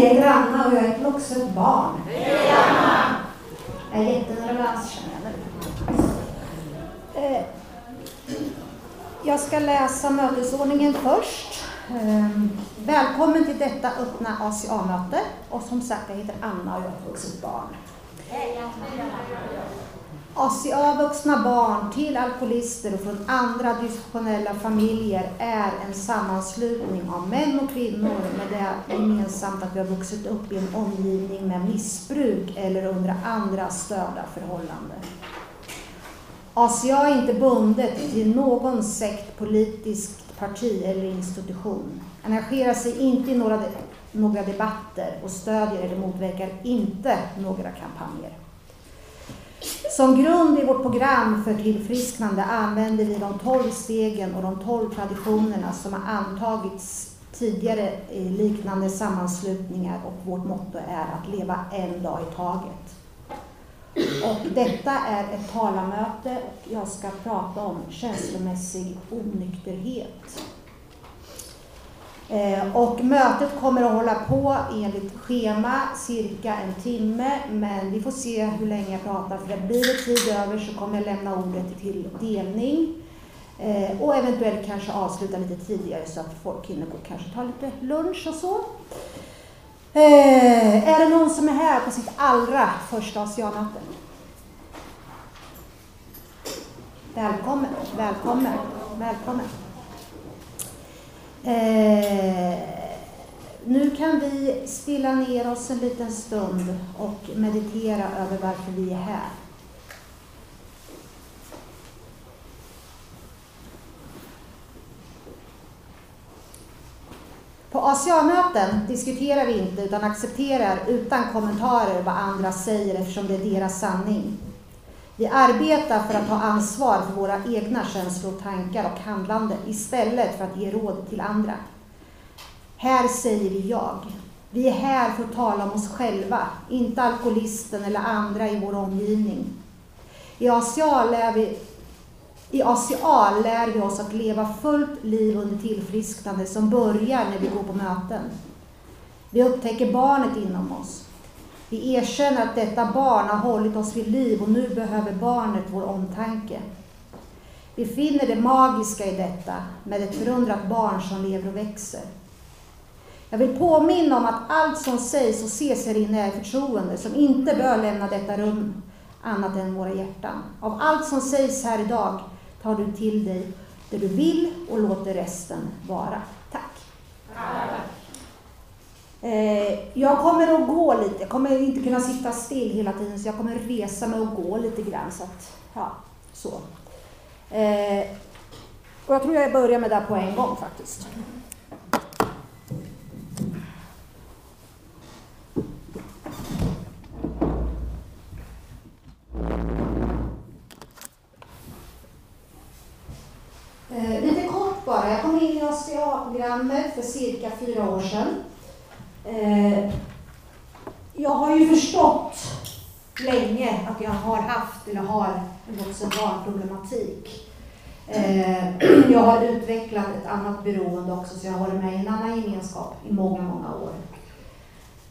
jag heter Anna och jag är ett vuxet barn. Jag är jättenervös känner jag nu. Eh, jag ska läsa mötesordningen först. Eh, välkommen till detta öppna ACA-möte. Och som sagt, jag heter Anna och jag är ett vuxet barn. ACA Vuxna Barn till alkoholister och från andra dysfunktionella familjer är en sammanslutning av män och kvinnor med det gemensamt att vi har vuxit upp i en omgivning med missbruk eller under andra störda förhållanden. ACA är inte bundet till någon sekt, politiskt parti eller institution. Engagerar sig inte i några, några debatter och stödjer eller motverkar inte några kampanjer. Som grund i vårt program för tillfrisknande använder vi de tolv stegen och de tolv traditionerna som har antagits tidigare i liknande sammanslutningar och vårt motto är att leva en dag i taget. Och detta är ett talarmöte och jag ska prata om känslomässig onykterhet. Eh, och mötet kommer att hålla på enligt schema cirka en timme, men vi får se hur länge jag pratar. För det blir det tid över så kommer jag lämna ordet till delning eh, och eventuellt kanske avsluta lite tidigare så att folk hinner gå och kanske ta lite lunch och så. Eh, är det någon som är här på sitt allra första Asianmöte? Välkommen, välkommen, välkommen. Eh, nu kan vi stilla ner oss en liten stund och meditera över varför vi är här. På ACA-möten diskuterar vi inte utan accepterar utan kommentarer vad andra säger eftersom det är deras sanning. Vi arbetar för att ta ansvar för våra egna känslor, tankar och handlande istället för att ge råd till andra. Här säger vi jag. Vi är här för att tala om oss själva, inte alkoholisten eller andra i vår omgivning. I ACA lär vi, i ACA lär vi oss att leva fullt liv under tillfrisknande som börjar när vi går på möten. Vi upptäcker barnet inom oss. Vi erkänner att detta barn har hållit oss vid liv och nu behöver barnet vår omtanke. Vi finner det magiska i detta med ett förundrat barn som lever och växer. Jag vill påminna om att allt som sägs och ses här inne är förtroende som inte bör lämna detta rum annat än våra hjärtan. Av allt som sägs här idag tar du till dig det du vill och låter resten vara. Tack. Tack. Eh, jag kommer att gå lite, jag kommer inte kunna sitta still hela tiden så jag kommer resa mig och gå lite grann. Så att, ja, så. Eh, och jag tror jag börjar med det på en gång faktiskt. Eh, lite kort bara, jag kom in i ACA-programmet för cirka fyra år sedan. Eh, jag har ju förstått länge att jag har haft eller har en vuxen barnproblematik. Eh, jag har utvecklat ett annat beroende också så jag har varit med i en annan gemenskap i många, många år.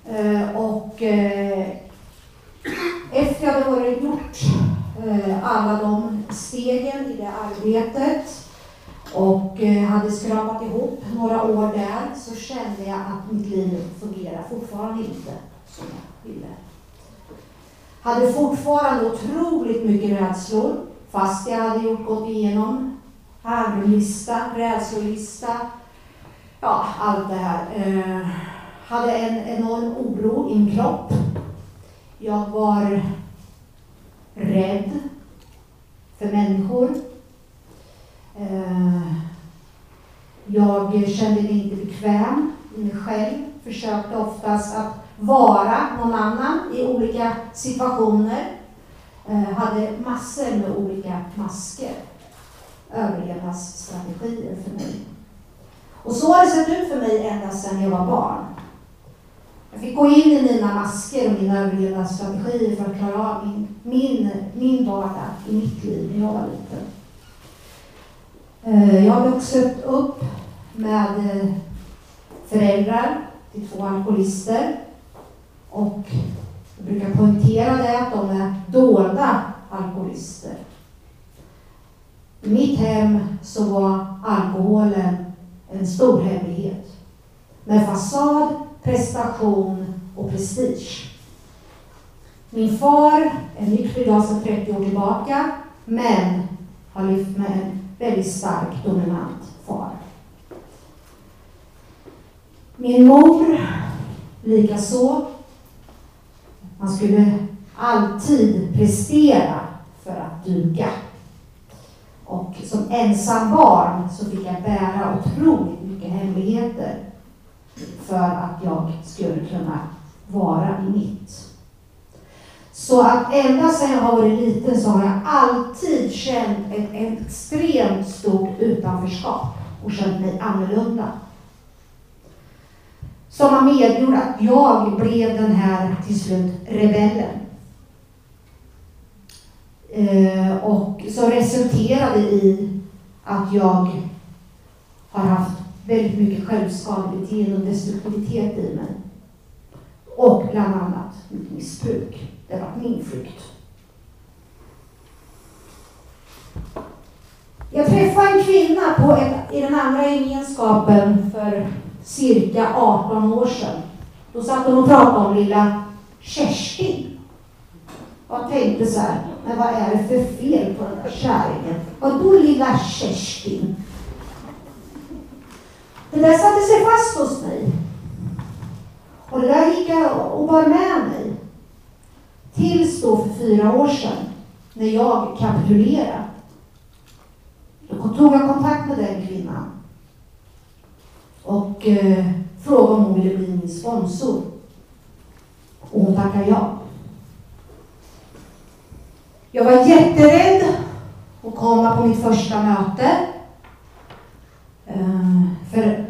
Eh, och eh, efter jag hade gjort eh, alla de stegen i det arbetet och eh, hade skrapat ihop några år där så kände jag att mitt liv fungerar fortfarande inte som jag ville. Hade fortfarande otroligt mycket rädslor fast jag hade gjort, gått igenom harmlista, rädslolista, ja allt det här. Eh, hade en enorm oro i min kropp. Jag var rädd för människor. Eh, jag kände mig inte bekväm i mig själv, försökte oftast att vara någon annan i olika situationer. Eh, hade massor med olika masker, överlevnadsstrategier för mig. Och så har det sett ut för mig ända sedan jag var barn. Jag fick gå in i mina masker och mina överlevnadsstrategier för att klara av min, min, min vardag i mitt liv när jag var liten. Eh, jag har vuxit upp med eh, föräldrar till två alkoholister. Och jag brukar poängtera det att de är dolda alkoholister. I mitt hem så var alkoholen en stor hemlighet. Med fasad, prestation och prestige. Min far är nykter idag sedan 30 år tillbaka, men har lyft med en väldigt stark, dominant far. Min mor likaså. Man skulle alltid prestera för att duga. Och som ensam barn så fick jag bära otroligt mycket hemligheter för att jag skulle kunna vara i mitt. Så att ända sedan jag har varit liten så har jag alltid känt ett, ett extremt stort utanförskap och känt mig annorlunda. Som har medgjort att jag blev den här till slut rebellen. Eh, och som resulterade i att jag har haft väldigt mycket självskadebeteende och destruktivitet i mig. Och bland annat mitt missbruk. Det var min flykt. Jag träffade en kvinna på ett, i den andra gemenskapen för cirka 18 år sedan. Då satt hon och pratade om lilla Kerstin. Och jag tänkte så här, men vad är det för fel på den där kärringen? Vadå lilla Kerstin? Det där satte sig fast hos mig. Och det där gick jag och bar med mig. Tills då för fyra år sedan, när jag kapitulerade. Då tog jag kontakt med den kvinnan. Och eh, frågade om hon ville bli min sponsor. Och hon tackade ja. Jag var jätterädd att komma på mitt första möte. Eh, för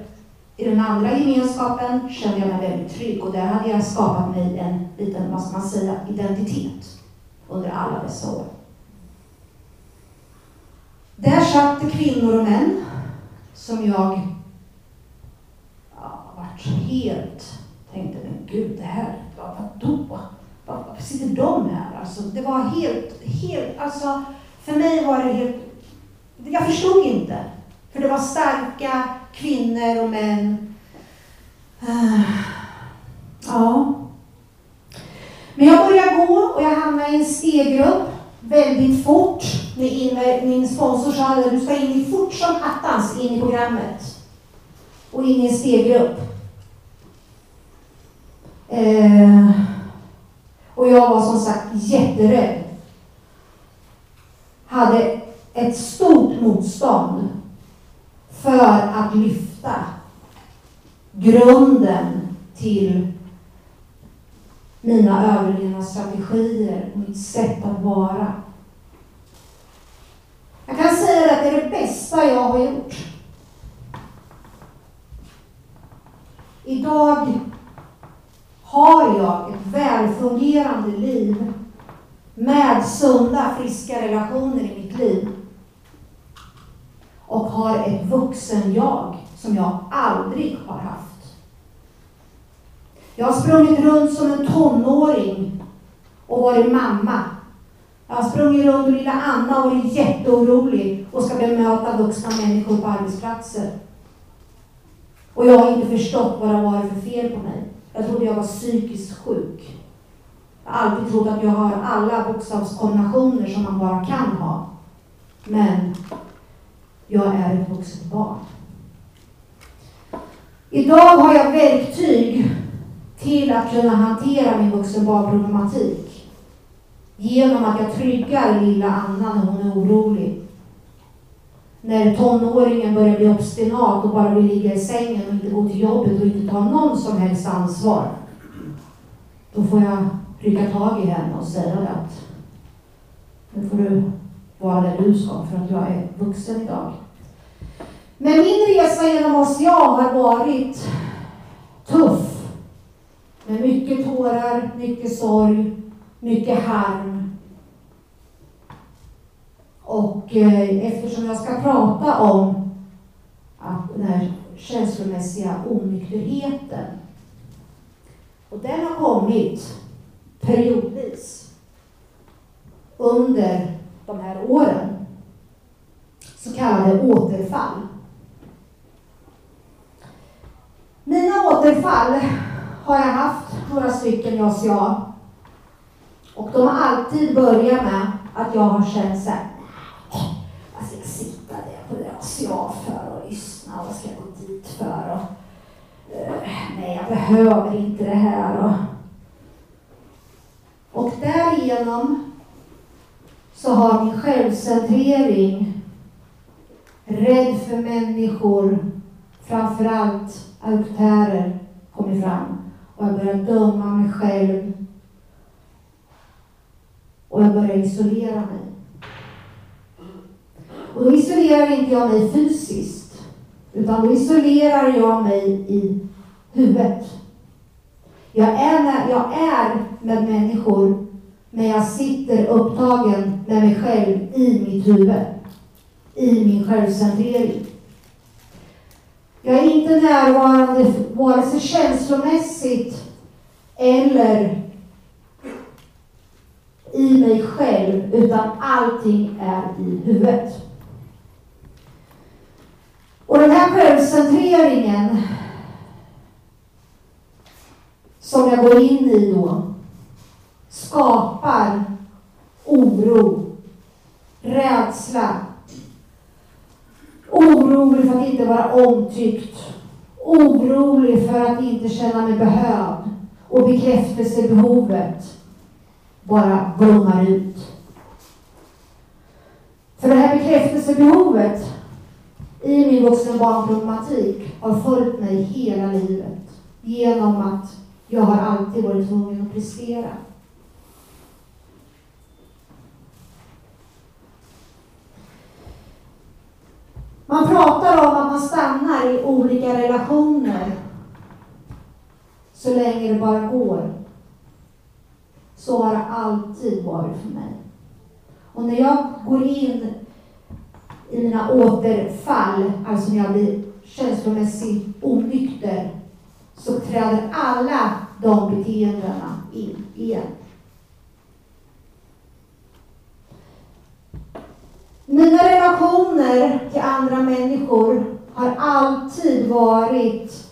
i den andra gemenskapen kände jag mig väldigt trygg och där hade jag skapat mig en liten, vad ska man säga, identitet under alla dessa år. Där satt det kvinnor och män som jag ja, vart helt, tänkte, men gud, det här, vad, vadå? Varför sitter de här? Alltså, det var helt, helt, alltså, för mig var det helt, jag förstod inte. För det var starka kvinnor och män. Ah. Ja. Men jag började gå och jag hamnade i en steggrupp väldigt fort. Min sponsor sa att du ska in i fort som attans in i programmet. Och in i en steggrupp. Eh. Och jag var som sagt jätterädd. Hade ett stort motstånd för att lyfta grunden till mina överlevnadsstrategier och mitt sätt att vara. Jag kan säga att det är det bästa jag har gjort. Idag har jag ett välfungerande liv med sunda, friska relationer i mitt liv och har ett vuxen-jag som jag aldrig har haft. Jag har sprungit runt som en tonåring och varit mamma. Jag har sprungit runt och lilla Anna och varit jätteorolig och ska bemöta vuxna människor på arbetsplatser. Och jag har inte förstått vad det har varit för fel på mig. Jag trodde jag var psykiskt sjuk. Jag har alltid trott att jag har alla bokstavskombinationer som man bara kan ha. Men jag är ett vuxet barn. Idag har jag verktyg till att kunna hantera min vuxenbarnproblematik. Genom att jag tryggar lilla Anna när hon är orolig. När tonåringen börjar bli obstinat och bara vill ligga i sängen och inte gå till jobbet och inte ta någon som helst ansvar. Då får jag rycka tag i henne och säga att nu får du vara det du ska för att jag är vuxen idag. Men min resa genom Ocean har varit tuff. Med mycket tårar, mycket sorg, mycket harm. Och eh, eftersom jag ska prata om att den här känslomässiga onykterheten Och den har kommit periodvis under de här åren. Så kallade återfall. Mina återfall har jag haft några stycken i ACA. Och de har alltid börjat med att jag har känt så här, vad alltså, ska jag sitta där på det ACA för och lyssna och vad ska jag gå dit för? Och, eh, nej, jag behöver inte det här. Och, och därigenom så har min självcentrering, rädd för människor, framförallt auktärer, kommit fram. Och jag börjar döma mig själv. Och jag börjar isolera mig. Och då isolerar inte jag mig fysiskt, utan då isolerar jag mig i huvudet. Jag är, med, jag är med människor, men jag sitter upptagen med mig själv i mitt huvud, i min självcentrering. Jag är inte närvarande vare sig känslomässigt eller i mig själv, utan allting är i huvudet. Och den här självcentreringen som jag går in i då skapar oro, rädsla, orolig för att inte vara omtyckt, orolig för att inte känna mig behövd och bekräftelsebehovet bara blommar ut. För det här bekräftelsebehovet i min vuxenbarnproblematik har följt mig hela livet genom att jag har alltid varit tvungen att prestera. Man pratar om att man stannar i olika relationer så länge det bara går. Så har det alltid varit för mig. Och när jag går in i mina återfall, alltså när jag blir känslomässigt onykter, så träder alla de beteendena in igen. Mina relationer till andra människor har alltid varit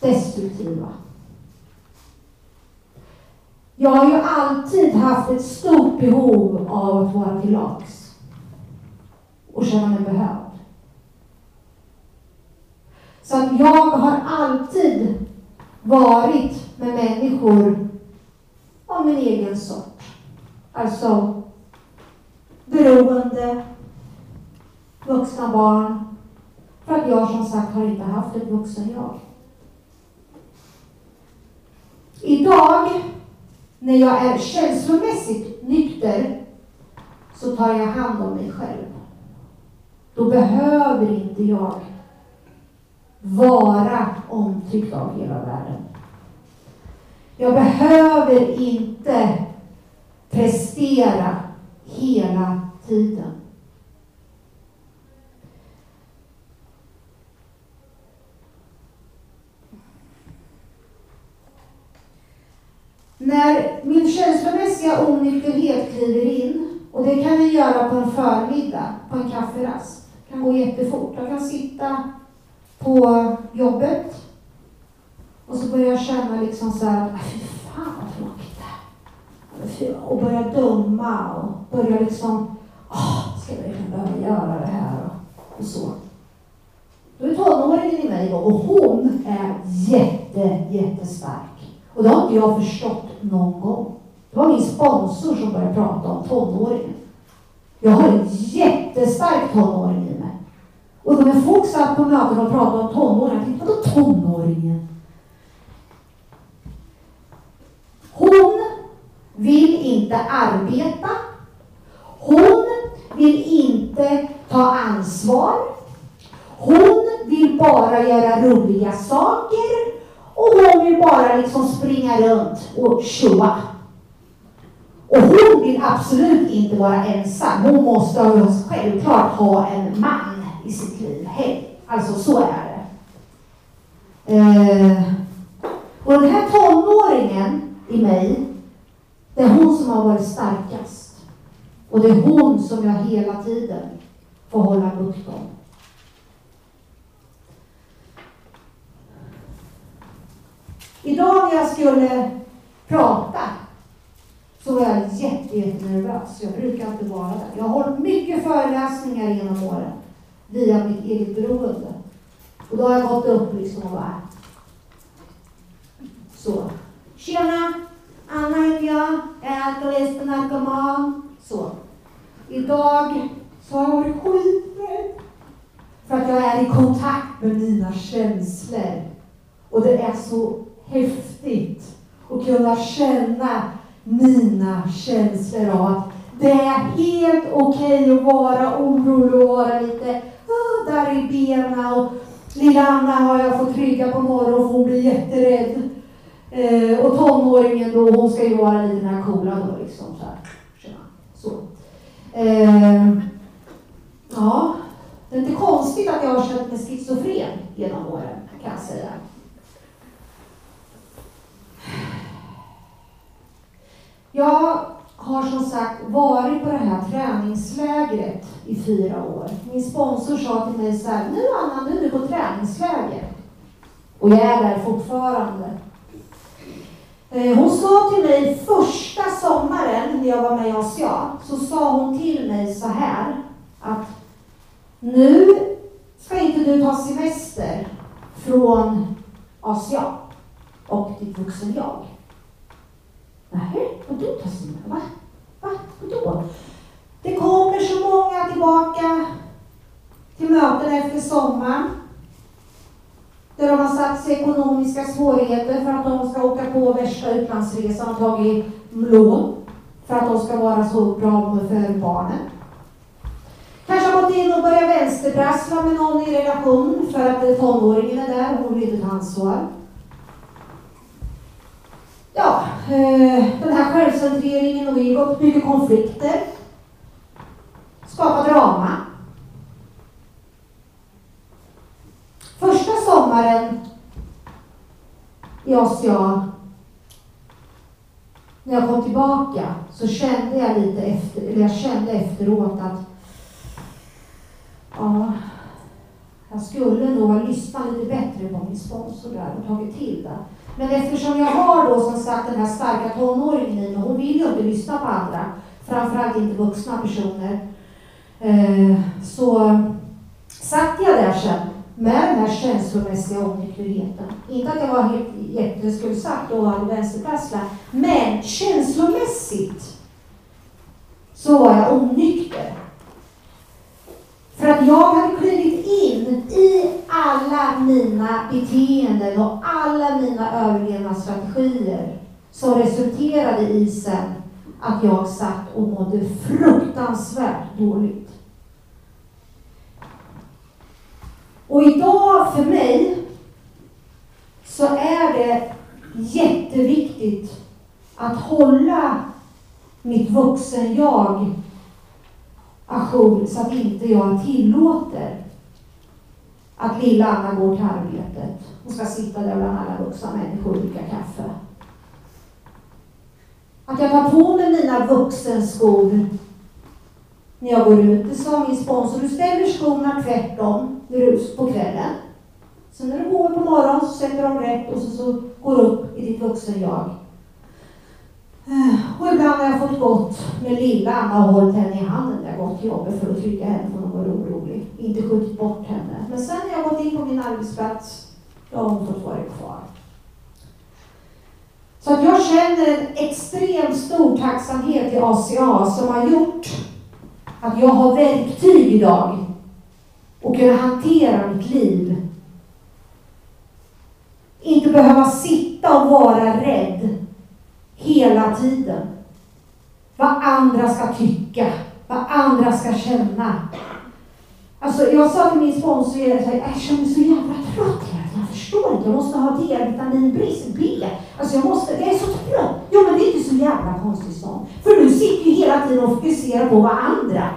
destruktiva. Jag har ju alltid haft ett stort behov av att vara till lags och känna mig behövd. Så att jag har alltid varit med människor av min egen sort. Alltså beroende, vuxna barn. För att jag som sagt har inte haft ett vuxen jag. Idag, när jag är känslomässigt nykter, så tar jag hand om mig själv. Då behöver inte jag vara omtyckt av hela världen. Jag behöver inte prestera hela tiden. När min känslomässiga onykterhet kliver in, och det kan jag göra på en förmiddag, på en kafferast, det kan gå jättefort. Jag kan sitta på jobbet och så börjar jag känna liksom så här, fy fan vad tråkigt det är. Och börja döma och börja liksom, åh, ska jag verkligen behöva göra det här och, och så. Då är tonåringen i mig och hon är jätte, jättestark. Och det har inte jag förstått någon gång. Det var min sponsor som började prata om tonåringen. Jag har en jättestark tonåring i mig. Och när folk satt på möten och pratade om tonåringen, jag tänkte, vadå tonåringen? Hon vill inte arbeta. Hon vill inte ta ansvar. Hon vill bara göra roliga saker och hon vill bara liksom springa runt och tjoa. Och hon vill absolut inte vara ensam. Hon måste självklart ha en man i sitt liv. Alltså så är det. Eh, och den här tonåringen i mig, det är hon som har varit starkast. Och det är hon som jag hela tiden får hålla bukt om. Idag när jag skulle prata så var jag jättenervös. Jag brukar inte vara det. Jag har hållit mycket föreläsningar genom åren via mitt eget beroende. Och då har jag gått upp liksom och bara så. Tjena! Anna heter jag. Jag är alkoholist och narkoman. Så. Idag så har jag varit skiträdd. För att jag är i kontakt med mina känslor. Och det är så häftigt att kunna känna mina känslor av att det är helt okej okay att vara orolig och vara lite uh, där i benen. Och lilla Anna har jag fått rygga på morgonen för hon blir jätterädd. Eh, och tonåringen då, hon ska ju vara lite den här coola då liksom. Så. Här. så. Eh, ja, det är inte konstigt att jag har känt mig schizofren genom åren, kan jag säga. Jag har som sagt varit på det här träningslägret i fyra år. Min sponsor sa till mig så här, nu Anna, nu är du på träningsläger. Och jag är där fortfarande. Eh, hon sa till mig första sommaren när jag var med i ACA, så sa hon till mig så här att nu ska inte du ta semester från ACA och ditt vuxen jag. Nej, vadå ta sina? Va? Va? Vadå? Det kommer så många tillbaka till möten efter sommaren där de har satt sig ekonomiska svårigheter för att de ska åka på värsta utlandsresan och tagit lån för att de ska vara så bra för barnen. Kanske har gått in och börjat vänsterprassla med någon i relation för att tonåringen är där och hon vill inte ta ansvar. Ja, eh, den här självcentreringen och det har mycket konflikter. Skapar drama. Första sommaren i Asia, när jag kom tillbaka, så kände jag lite efter, eller jag kände efteråt att ja, jag skulle nog ha lyssnat lite bättre på min sponsor där och tagit till det. Men eftersom jag har då som sagt den här starka tonåringen i mig, hon vill ju inte lyssna på andra, framförallt inte vuxna personer, eh, så satt jag där sen med den här känslomässiga onykterheten. Inte att jag var helt jätteskuldsatt och hade vänsterprasslar, men känslomässigt så var jag onykter. För att jag hade klivit in i alla mina beteenden och alla mina överlevnadsstrategier som resulterade i sen att jag satt och mådde fruktansvärt dåligt. Och idag för mig så är det jätteviktigt att hålla mitt vuxen-jag ajour så att inte jag tillåter att lilla Anna går till arbetet Hon ska sitta där bland alla vuxna människor och dricka kaffe. Att jag tar på mig mina vuxenskor när jag går ut. Det sa min sponsor, du ställer skorna tvärtom på kvällen. Sen när du går på morgonen så sätter de rätt och så, så går du upp i ditt vuxen-jag. Eh, och ibland har jag fått gått med lilla Anna och hållit henne i handen när jag gått till jobbet för att trygga henne för hon var orolig. Inte skjutit bort henne. Men sen när jag gått in på min arbetsplats, då har hon fått vara kvar. Så att jag känner en extremt stor tacksamhet i ACA som har gjort att jag har verktyg idag och kunna hantera mitt liv. Inte behöva sitta och vara rädd hela tiden. Vad andra ska tycka, vad andra ska känna. Alltså, jag sa till min sponsor, jag känner mig så jävla trött jag förstår inte, jag måste ha D-vitaminbrist, B. Alltså jag måste, jag är så trött. Jo men det är inte så jävla konstigt sånt. För du sitter ju hela tiden och fokuserar på vad andra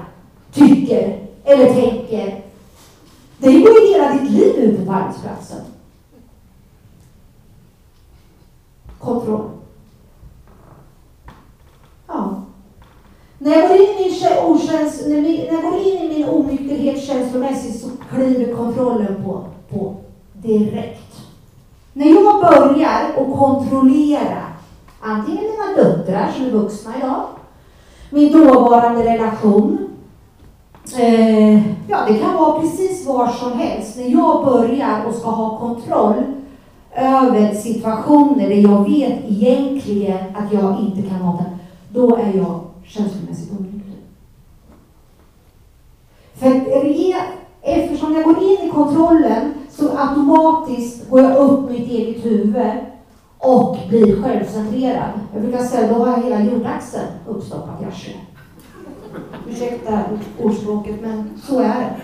tycker eller tänker. Det går ju hela ditt liv ute på arbetsplatsen. Kontroll. När jag går in i min, okäns, när jag går in i min onykterhet känslomässigt så kliver kontrollen på, på direkt. När jag börjar att kontrollera antingen mina döttrar som är vuxna idag, min dåvarande relation, eh, ja det kan vara precis var som helst. När jag börjar och ska ha kontroll över situationer där jag vet egentligen att jag inte kan ha den då är jag känslomässigt onykter. För eftersom jag går in i kontrollen så automatiskt går jag upp mitt eget huvud och blir självcentrerad. Jag brukar säga då har jag hela jordaxeln uppstoppat i arslet. Ursäkta ordspråket, men så är det.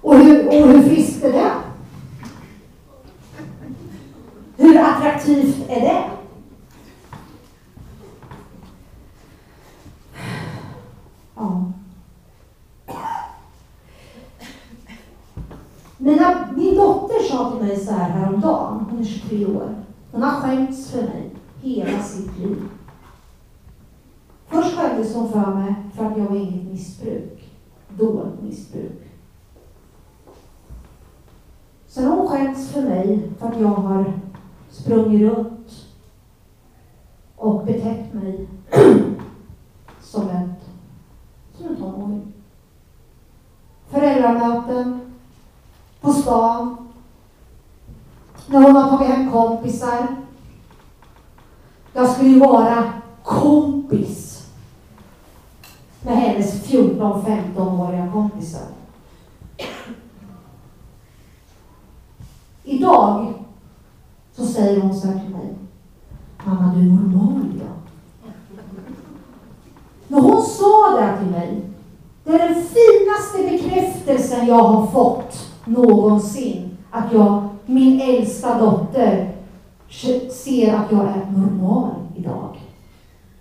Och hur, och hur friskt är det? Hur attraktivt är det? Ja. Mina, min dotter sa till mig så här häromdagen, hon är 23 år. Hon har skämts för mig hela sitt liv. Först skämdes hon för mig för att jag var inget missbruk. Dolt missbruk. Sen har hon skämts för mig för att jag har sprungit runt och betett mig som, som en tonåring. Föräldramöten, på stan, när hon har tagit hem kompisar. Jag skulle ju vara kompis med hennes 14-15-åriga kompisar. Idag så säger hon så här till mig. Mamma, du är normal idag. När hon sa det till mig, det är den finaste bekräftelsen jag har fått någonsin. Att jag, min äldsta dotter, ser att jag är normal idag.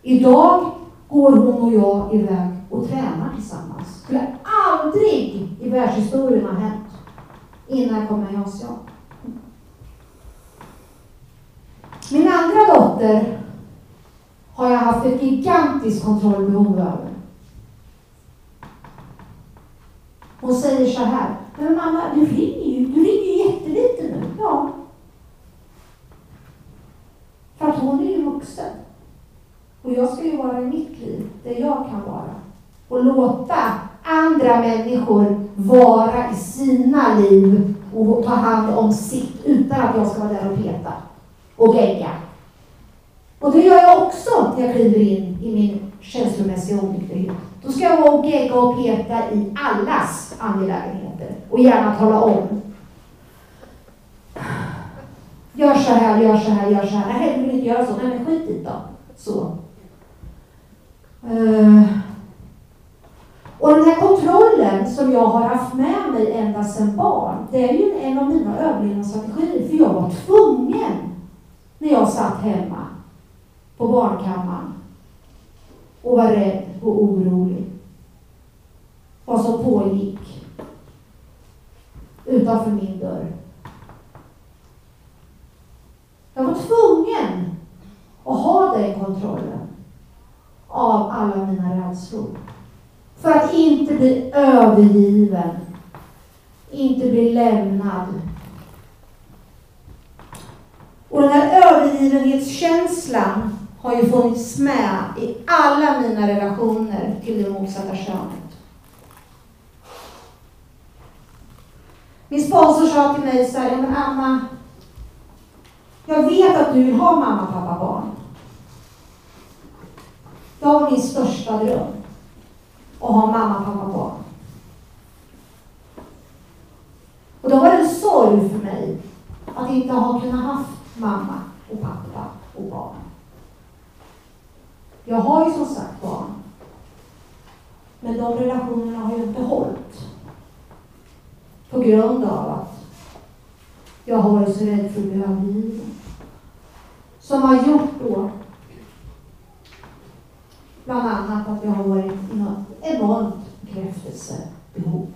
Idag går hon och jag iväg och tränar tillsammans. Det skulle aldrig i världshistorien ha hänt innan jag kom med i Asien. Min andra dotter har jag haft ett gigantiskt kontrollbehov över. Hon säger så här, men mamma, du ringer ju, du ringer ju jättelite nu. Ja. För att hon är ju vuxen. Och jag ska ju vara i mitt liv, där jag kan vara. Och låta andra människor vara i sina liv och ta hand om sitt utan att jag ska vara där och peta och gegga. Och det gör jag också när jag kliver in i min känslomässiga onykterhet. Då ska jag vara och gegga och peta i allas angelägenheter och gärna tala om. Gör så här, gör så här, gör så här. Nej, du vill inte göra så. Nej, men skit i då. Så. Uh. Och den här kontrollen som jag har haft med mig ända sedan barn, det är ju en av mina överlevnadsstrategier. För jag var tvungen när jag satt hemma på barnkammaren och var rädd och orolig. Vad som pågick utanför min dörr. Jag var tvungen att ha den kontrollen av alla mina rädslor. För att inte bli övergiven, inte bli lämnad. Och den här övergivenhetskänslan har ju funnits med i alla mina relationer till det motsatta könet. Min sponsor sa till mig så här, men Anna, jag vet att du vill ha mamma, pappa, barn. Det var min största dröm, att ha mamma, pappa, barn. Och då var det en sorg för mig att inte ha kunnat haft mamma och pappa och barn. Jag har ju som sagt barn. Men de relationerna har ju inte hållit. På grund av att jag har varit så rädd för att bli avliden. Som har gjort då bland annat att jag har varit i något enormt bekräftelsebehov.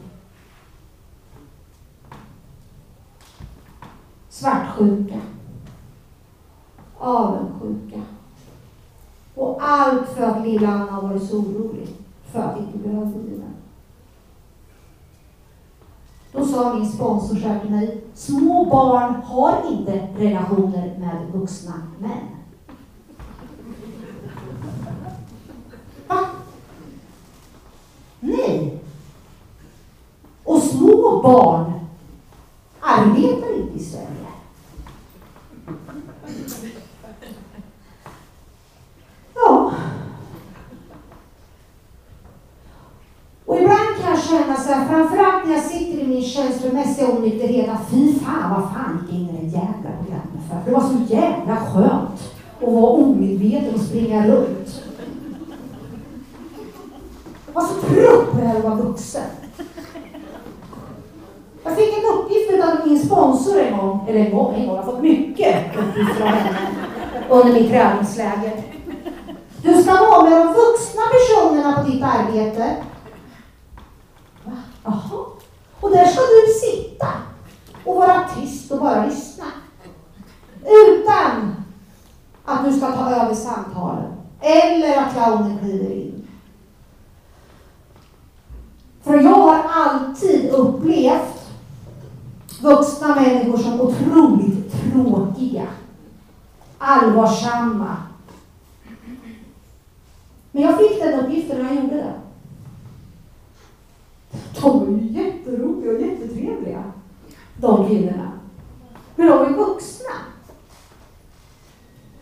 Svartsjuka. Avundsjuka allt för att lilla Anna har varit så orolig för att inte behöva bilen. Då sa min mig, små barn har inte relationer med vuxna män. Va? Nej. Och små barn arbetar inte i Sverige. Ja. Och ibland kan jag känna så här, framförallt när jag sitter i min känslomässiga onykterhet, att fy fan vad fan gick in i det programmet för? För det var så jävla skönt att vara omedveten och springa runt. Jag var så trött på det här att vara vuxen. Jag fick en uppgift av min sponsor en gång, eller en gång, en gång, jag har fått mycket uppgifter av henne under mitt träningsläger. Du ska vara med de vuxna personerna på ditt arbete. Va? Jaha. Och där ska du sitta och vara tyst och bara lyssna. Utan att du ska ta över samtalen. Eller att clownen kliver in. För jag har alltid upplevt vuxna människor som otroligt tråkiga. Allvarsamma. Men jag fick den uppgiften när jag gjorde det. De var ju jätteroliga och jättetrevliga, de kvinnorna. Men de är vuxna.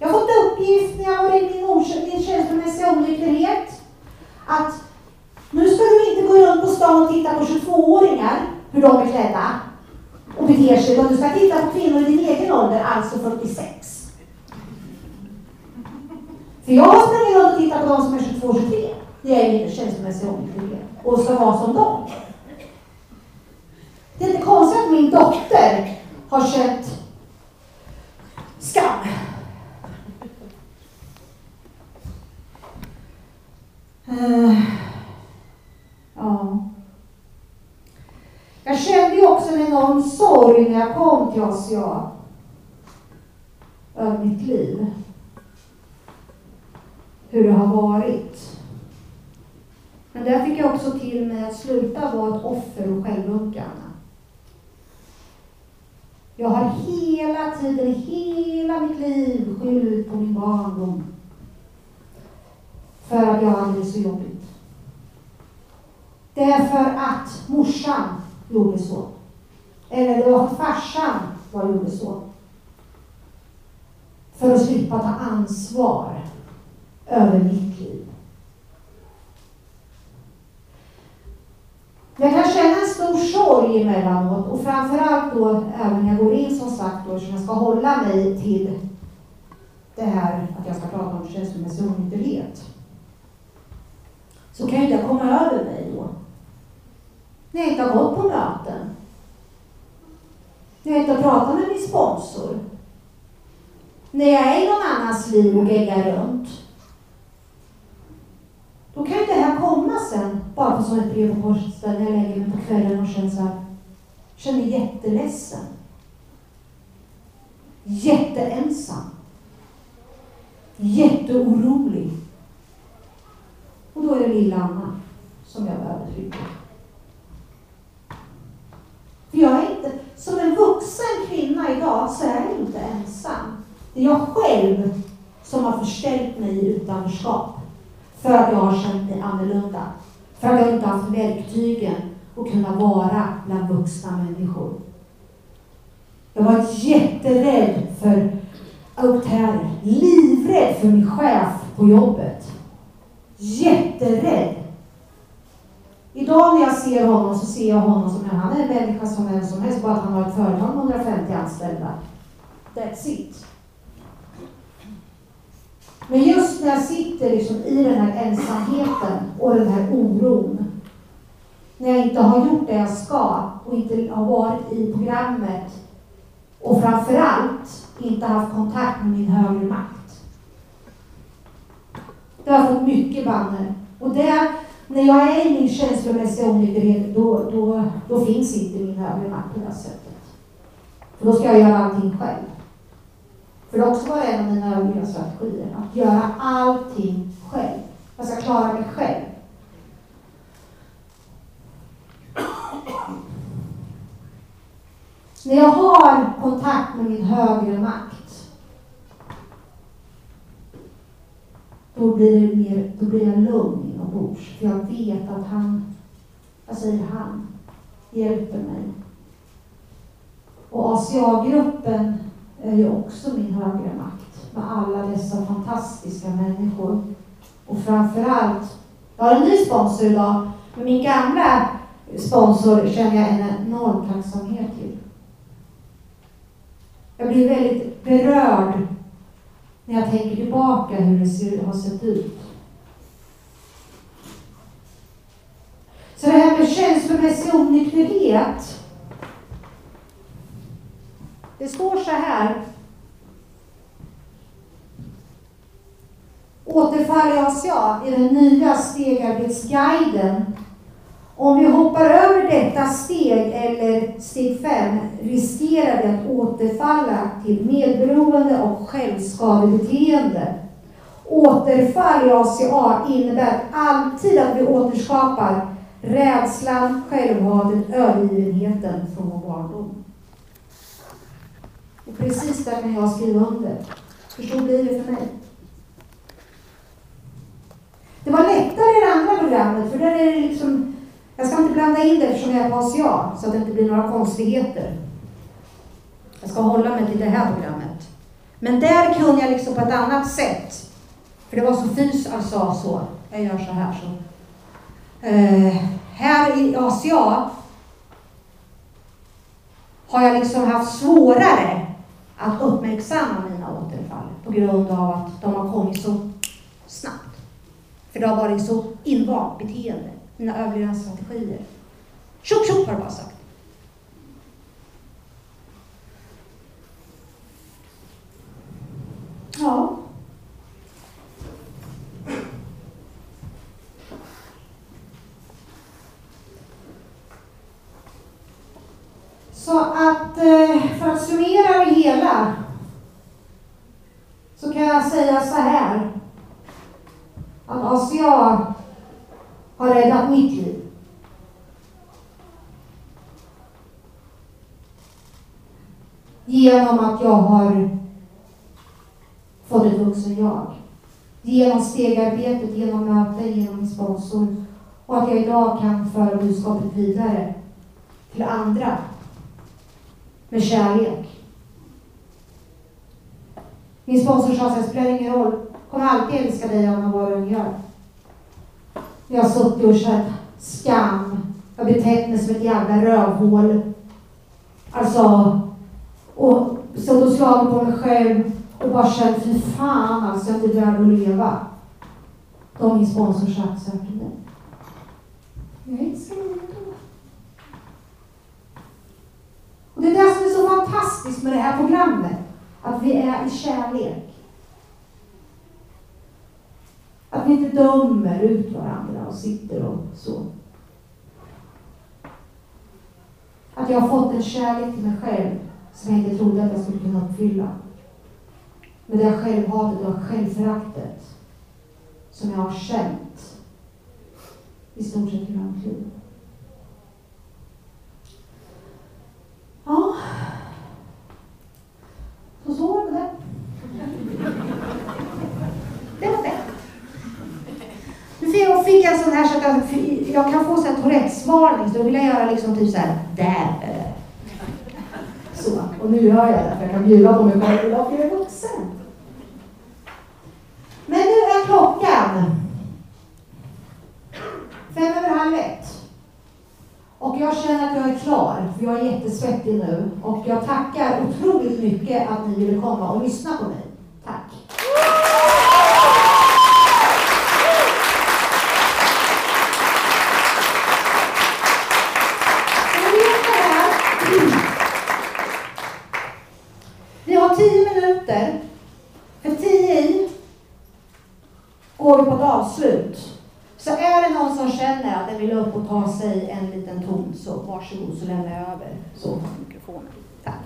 Jag har fått uppgift när jag var i min, min känslomässiga onykterhet att nu ska du inte gå runt på stan och titta på 22-åringar, hur de är klädda och beter sig, utan du ska titta på kvinnor i din egen ålder, alltså 46. För jag har sprungit runt och tittat på de som är 22 23 när jag är min känslomässiga onykterhet och ska vara som dem. Det är inte konstigt att min dotter har känt skam. Uh, ja. Jag kände ju också en enorm sorg när jag kom till ACA över mitt liv. Hur det har varit. Men där fick jag också till mig att sluta vara ett offer och självömkande. Jag har hela tiden, hela mitt liv skyllt på min barndom. För att jag hade det så jobbigt. Därför att morsan gjorde så. Eller det var farsan som gjorde så. För att slippa ta ansvar över mitt liv. Jag kan känna en stor sorg emellanåt och framförallt då även när jag går in som sagt då, som jag ska hålla mig till det här att jag ska prata om känslomässig onykterhet. Så kan inte jag komma över mig då. När jag inte har gått på möten. När jag inte har pratat med min sponsor. När jag är i någon annans liv och geggar runt. Då kan inte det här komma sen, bara för som ett brev på posten, när jag lägger mig på kvällen och känner så här, känner jätteledsen. Jätteensam. Jätteorolig. Och då är det lilla Anna som jag behöver trycka. För jag är inte, som en vuxen kvinna idag så är jag inte ensam. Det är jag själv som har förställt mig i utanförskap. För att jag har känt mig annorlunda. För att jag inte haft verktygen att kunna vara bland vuxna människor. Jag var jätterädd för auktärer. Livrädd för min chef på jobbet. Jätterädd. Idag när jag ser honom så ser jag honom som en, han är en människa som vem som helst, bara att han har ett företag med 150 anställda. That's it. Men just när jag sitter liksom i den här ensamheten och den här oron, när jag inte har gjort det jag ska och inte har varit i programmet och framförallt inte haft kontakt med min högre makt. Det har fått mycket banner. Och det, när jag är i min känslomässiga onykterhet, då, då, då finns inte min övre makt på det sättet. För då ska jag göra allting själv. För det har också varit en av mina överlevnadsstrategier, att göra allting själv. Jag ska klara mig själv. När jag har kontakt med min högre makt, då blir, det mer, då blir jag lugn inombords. För jag vet att han, jag säger han, hjälper mig. Och ACA-gruppen är ju också min högre makt med alla dessa fantastiska människor. Och framförallt, jag har en ny sponsor idag, men min gamla sponsor känner jag en enorm tacksamhet till. Jag blir väldigt berörd när jag tänker tillbaka hur det ser, har sett ut. Så det här med känslomässig onykterhet. Det står så här. Återfaller jag i den nya stegarbetsguiden om vi hoppar över detta steg eller steg 5 riskerar vi att återfalla till medberoende och självskadebeteende. Återfall i ACA innebär alltid att vi återskapar rädslan, självhatet, övergivenheten från vår barndom. Och precis där kan jag skriva under. För så blir det för mig. Det var lättare i det andra programmet, för där är det liksom jag ska inte blanda in det eftersom jag är på ACA, så att det inte blir några konstigheter. Jag ska hålla mig till det här programmet. Men där kunde jag liksom på ett annat sätt, för det var så fys sa så, jag gör så här så. Uh, här i ACA har jag liksom haft svårare att uppmärksamma mina återfall på grund av att de har kommit så snabbt. För det har varit så invant beteende mina överlevnadsstrategier. Tjopp tjopp har det bara sagt. Ja. Så att eh, för att summera det hela så kan jag säga så här att ACA har räddat mitt liv. Genom att jag har fått ett vuxen jag. Genom stegarbetet, genom möten, genom min sponsor. Och att jag idag kan föra budskapet vidare till andra med kärlek. Min sponsor sa att det spelar ingen roll, kommer alltid älska dig Anna vad du än gör. Jag har suttit och känt skam. Jag har betett mig som ett jävla rövhål. Alltså, och suttit och slagit på mig själv och bara känt, fy fan alltså, jag är inte värd att leva. Då har min sponsor sagt så här till mig. Jag älskar dig ändå. Och det är det som är så fantastiskt med det här programmet. Att vi är i kärlek. Att vi inte dömer ut varandra och sitter och så. Att jag har fått en kärlek till mig själv som jag inte trodde att jag skulle kunna uppfylla. Med det självhatet och självföraktet som jag har känt i stort sett hela mitt liv. Ja, så så var det det. Det var det. Nu fick jag en sån här så att jag, kan få sån Tourettes-varning, så då vill jag göra liksom typ så här, där Så, och nu gör jag det, för jag kan bjuda på mig själv idag, för jag är vuxen. Men nu är klockan fem över halv ett. Och jag känner att jag är klar, för jag är jättesvettig nu. Och jag tackar otroligt mycket att ni ville komma och lyssna på mig. Tack! Vi har tio minuter. För tio i går vi på ett avslut. Så är det någon som känner att den vill upp och ta sig en liten ton så varsågod så lämnar jag över så mikrofonen. Tack.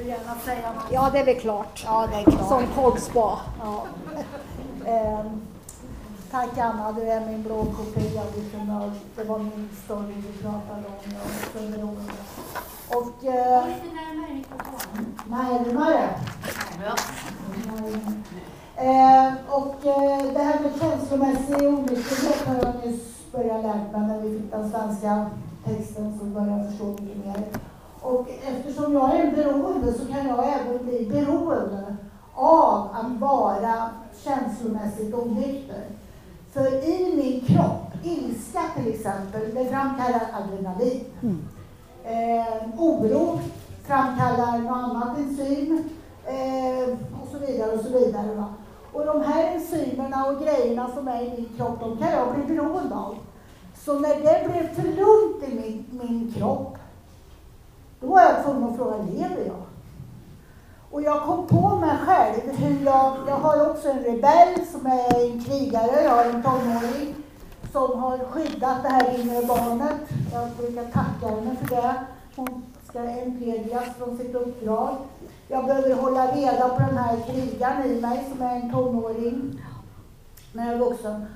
vill gärna säga något. Ja, det är väl klart. Ja, det är klart. Som poddspa. Ja. Ehm, tack Anna, du är min blå kopia. Du kunde, det var min story du pratade om. Jag är beroende. Och... Eh, Lite närmare mikrofonen. närmare. Bra. Eh, och eh, det här med känslomässig onykterhet har jag nyss börjat lära mig när vi fick den svenska texten så började jag förstå mycket mer. Och eftersom jag är beroende så kan jag även bli beroende av att vara känslomässigt onykter. För i min kropp, ilska till exempel, det framkallar adrenalin. Eh, oro framkallar något annat enzym eh, och så vidare och så vidare. Va? Och de här enzymerna och grejerna som är i min kropp, de kan jag bli beroende av. Så när det blev för lugnt i min, min kropp, då var jag tvungen att fråga, lever jag? Och jag kom på mig själv hur jag, jag har också en rebell som är en krigare, jag har en tonåring som har skyddat det här inre barnet. Jag brukar tacka henne för det. Hon ska entledigas från sitt uppdrag. Jag behöver hålla reda på den här krigaren i mig som är en tonåring när jag är vuxen.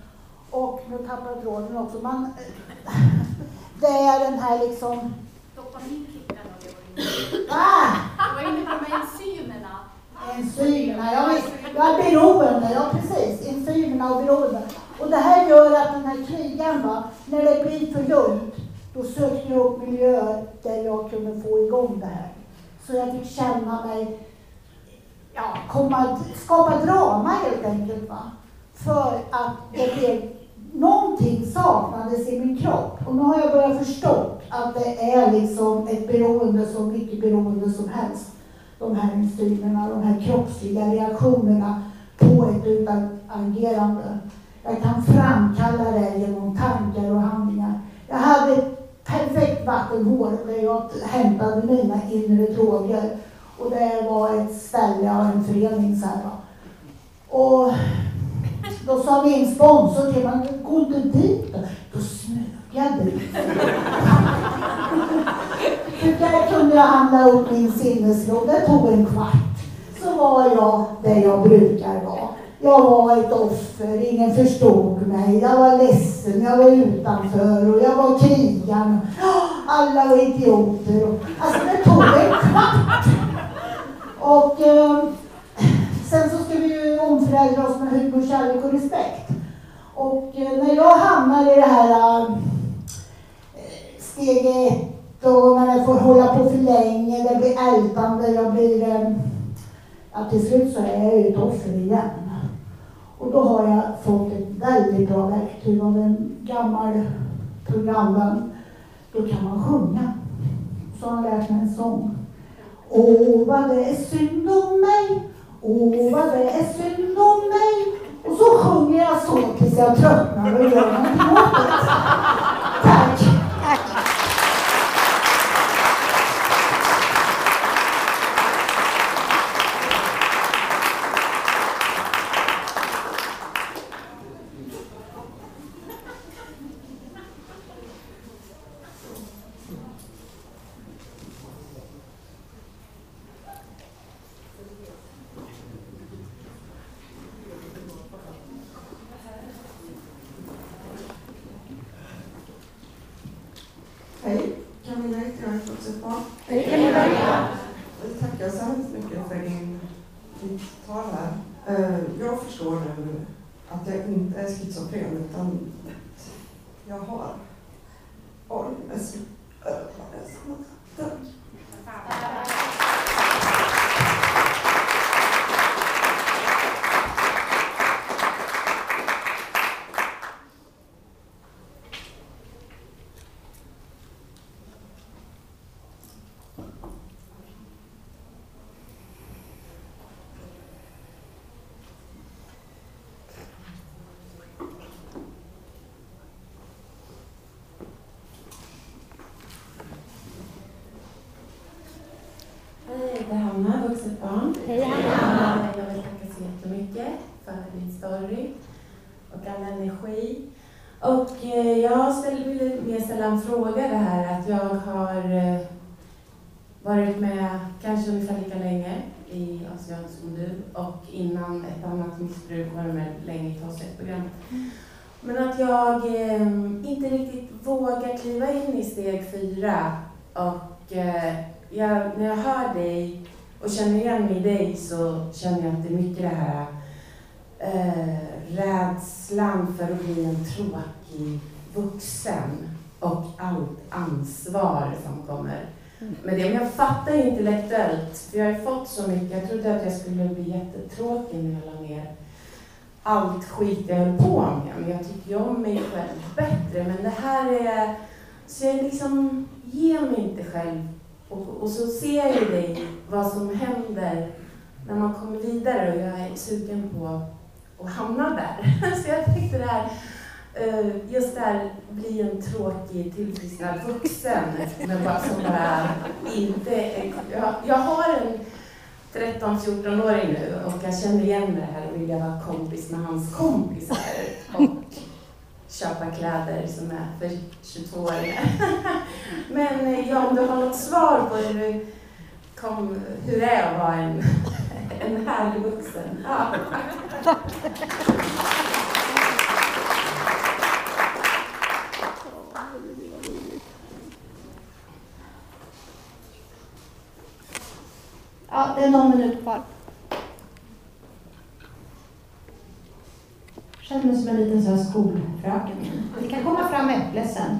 Och nu tappar jag tråden också. Man, eh, det är den här liksom... Dopamin Georg. Ah! Du var inne på de enzymerna. Enzymerna, ja visst. Jag är beroende, ja precis. Enzymerna och beroende. Och det här gör att den här krigaren, va, när det blir för lugnt, då sökte jag upp miljöer där jag kunde få igång det här. Så jag fick känna mig, ja, komma, skapa drama helt enkelt. Va? För att det blev, någonting saknades i min kropp. Och nu har jag börjat förstå att det är liksom ett beroende som vilket beroende som helst de här enzymerna, de här kroppsliga reaktionerna på ett utagerande. Jag kan framkalla det genom tankar och handlingar. Jag hade ett perfekt vattenhår där jag hämtade mina inre droger. Och det var ett ställe en förening så här. Och då sa min sponsor till mig, gå inte dit då. Då smög jag dit. För där kunde jag handla upp min sinnesro. Det tog en kvart. Så var jag där jag brukar vara. Jag var ett offer, ingen förstod mig. Jag var ledsen, jag var utanför och jag var krigaren. Alla var idioter. Alltså det tog en kvart. Och eh, sen så uppträder oss med humor, kärlek och respekt. Och eh, när jag hamnar i det här eh, steg ett och när jag får hålla på för länge, det blir ältande, jag blir... Eh, ja, till slut så är jag ju ett offer igen. Och då har jag fått ett väldigt bra verktyg av en gammal programvän. Då kan man sjunga. Så har han lärt mig en sång. Åh, vad det är synd om mig. Åh, vad det är synd om mig. Och så sjunger jag så tills jag tröttnar och gör något åt det. Jag. Men jag tycker ju om mig själv bättre. Men det här är... Så jag liksom ger mig inte själv. Och, och så ser jag ju dig, vad som händer när man kommer vidare och jag är sugen på att hamna där. Så jag tänkte det här eh, Just det här, bli en tråkig tillfrisknad vuxen men bara, som bara inte jag, jag har en 13-14-åring nu och jag känner igen det här och vill vara kompis med hans kompisar och köpa kläder som är för 22-åringar. men eh, ja, om du har något svar på hur, kom, hur det är att vara en, en härlig vuxen. Ja. Ja, det är någon minut kvar. Jag Känner mig som en liten sån här skolfröken. Vi kan komma fram med äpple sen.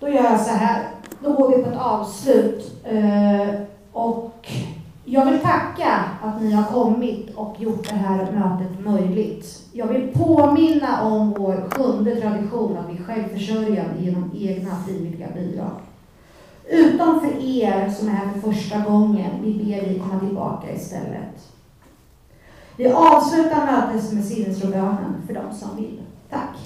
Då gör jag så här. Då går vi på ett avslut. Eh, och jag vill tacka att ni har kommit och gjort det här mötet möjligt. Jag vill påminna om vår sjunde tradition att bli självförsörjande genom egna frivilliga bidrag. Utom för er som är här för första gången, vi ber dig komma tillbaka istället. Vi avslutar mötet med sinnesrobönen för de som vill. Tack.